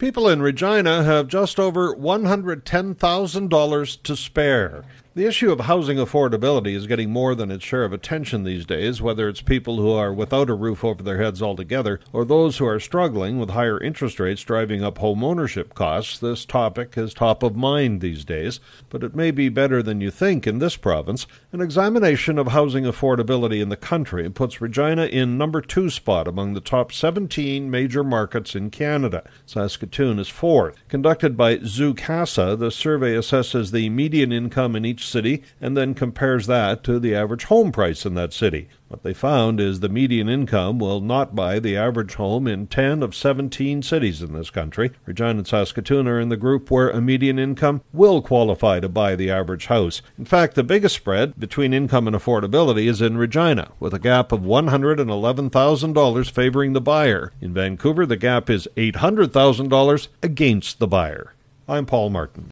People in Regina have just over $110,000 to spare. The issue of housing affordability is getting more than its share of attention these days, whether it's people who are without a roof over their heads altogether or those who are struggling with higher interest rates driving up home ownership costs. This topic is top of mind these days, but it may be better than you think in this province. An examination of housing affordability in the country puts Regina in number two spot among the top 17 major markets in Canada. Saskatoon is fourth. Conducted by Zoocasa, the survey assesses the median income in each city and then compares that to the average home price in that city. What they found is the median income will not buy the average home in 10 of 17 cities in this country. Regina and Saskatoon are in the group where a median income will qualify to buy the average house. In fact, the biggest spread between income and affordability is in Regina, with a gap of $111,000 favoring the buyer. In Vancouver, the gap is $800,000 against the buyer. I'm Paul Martin.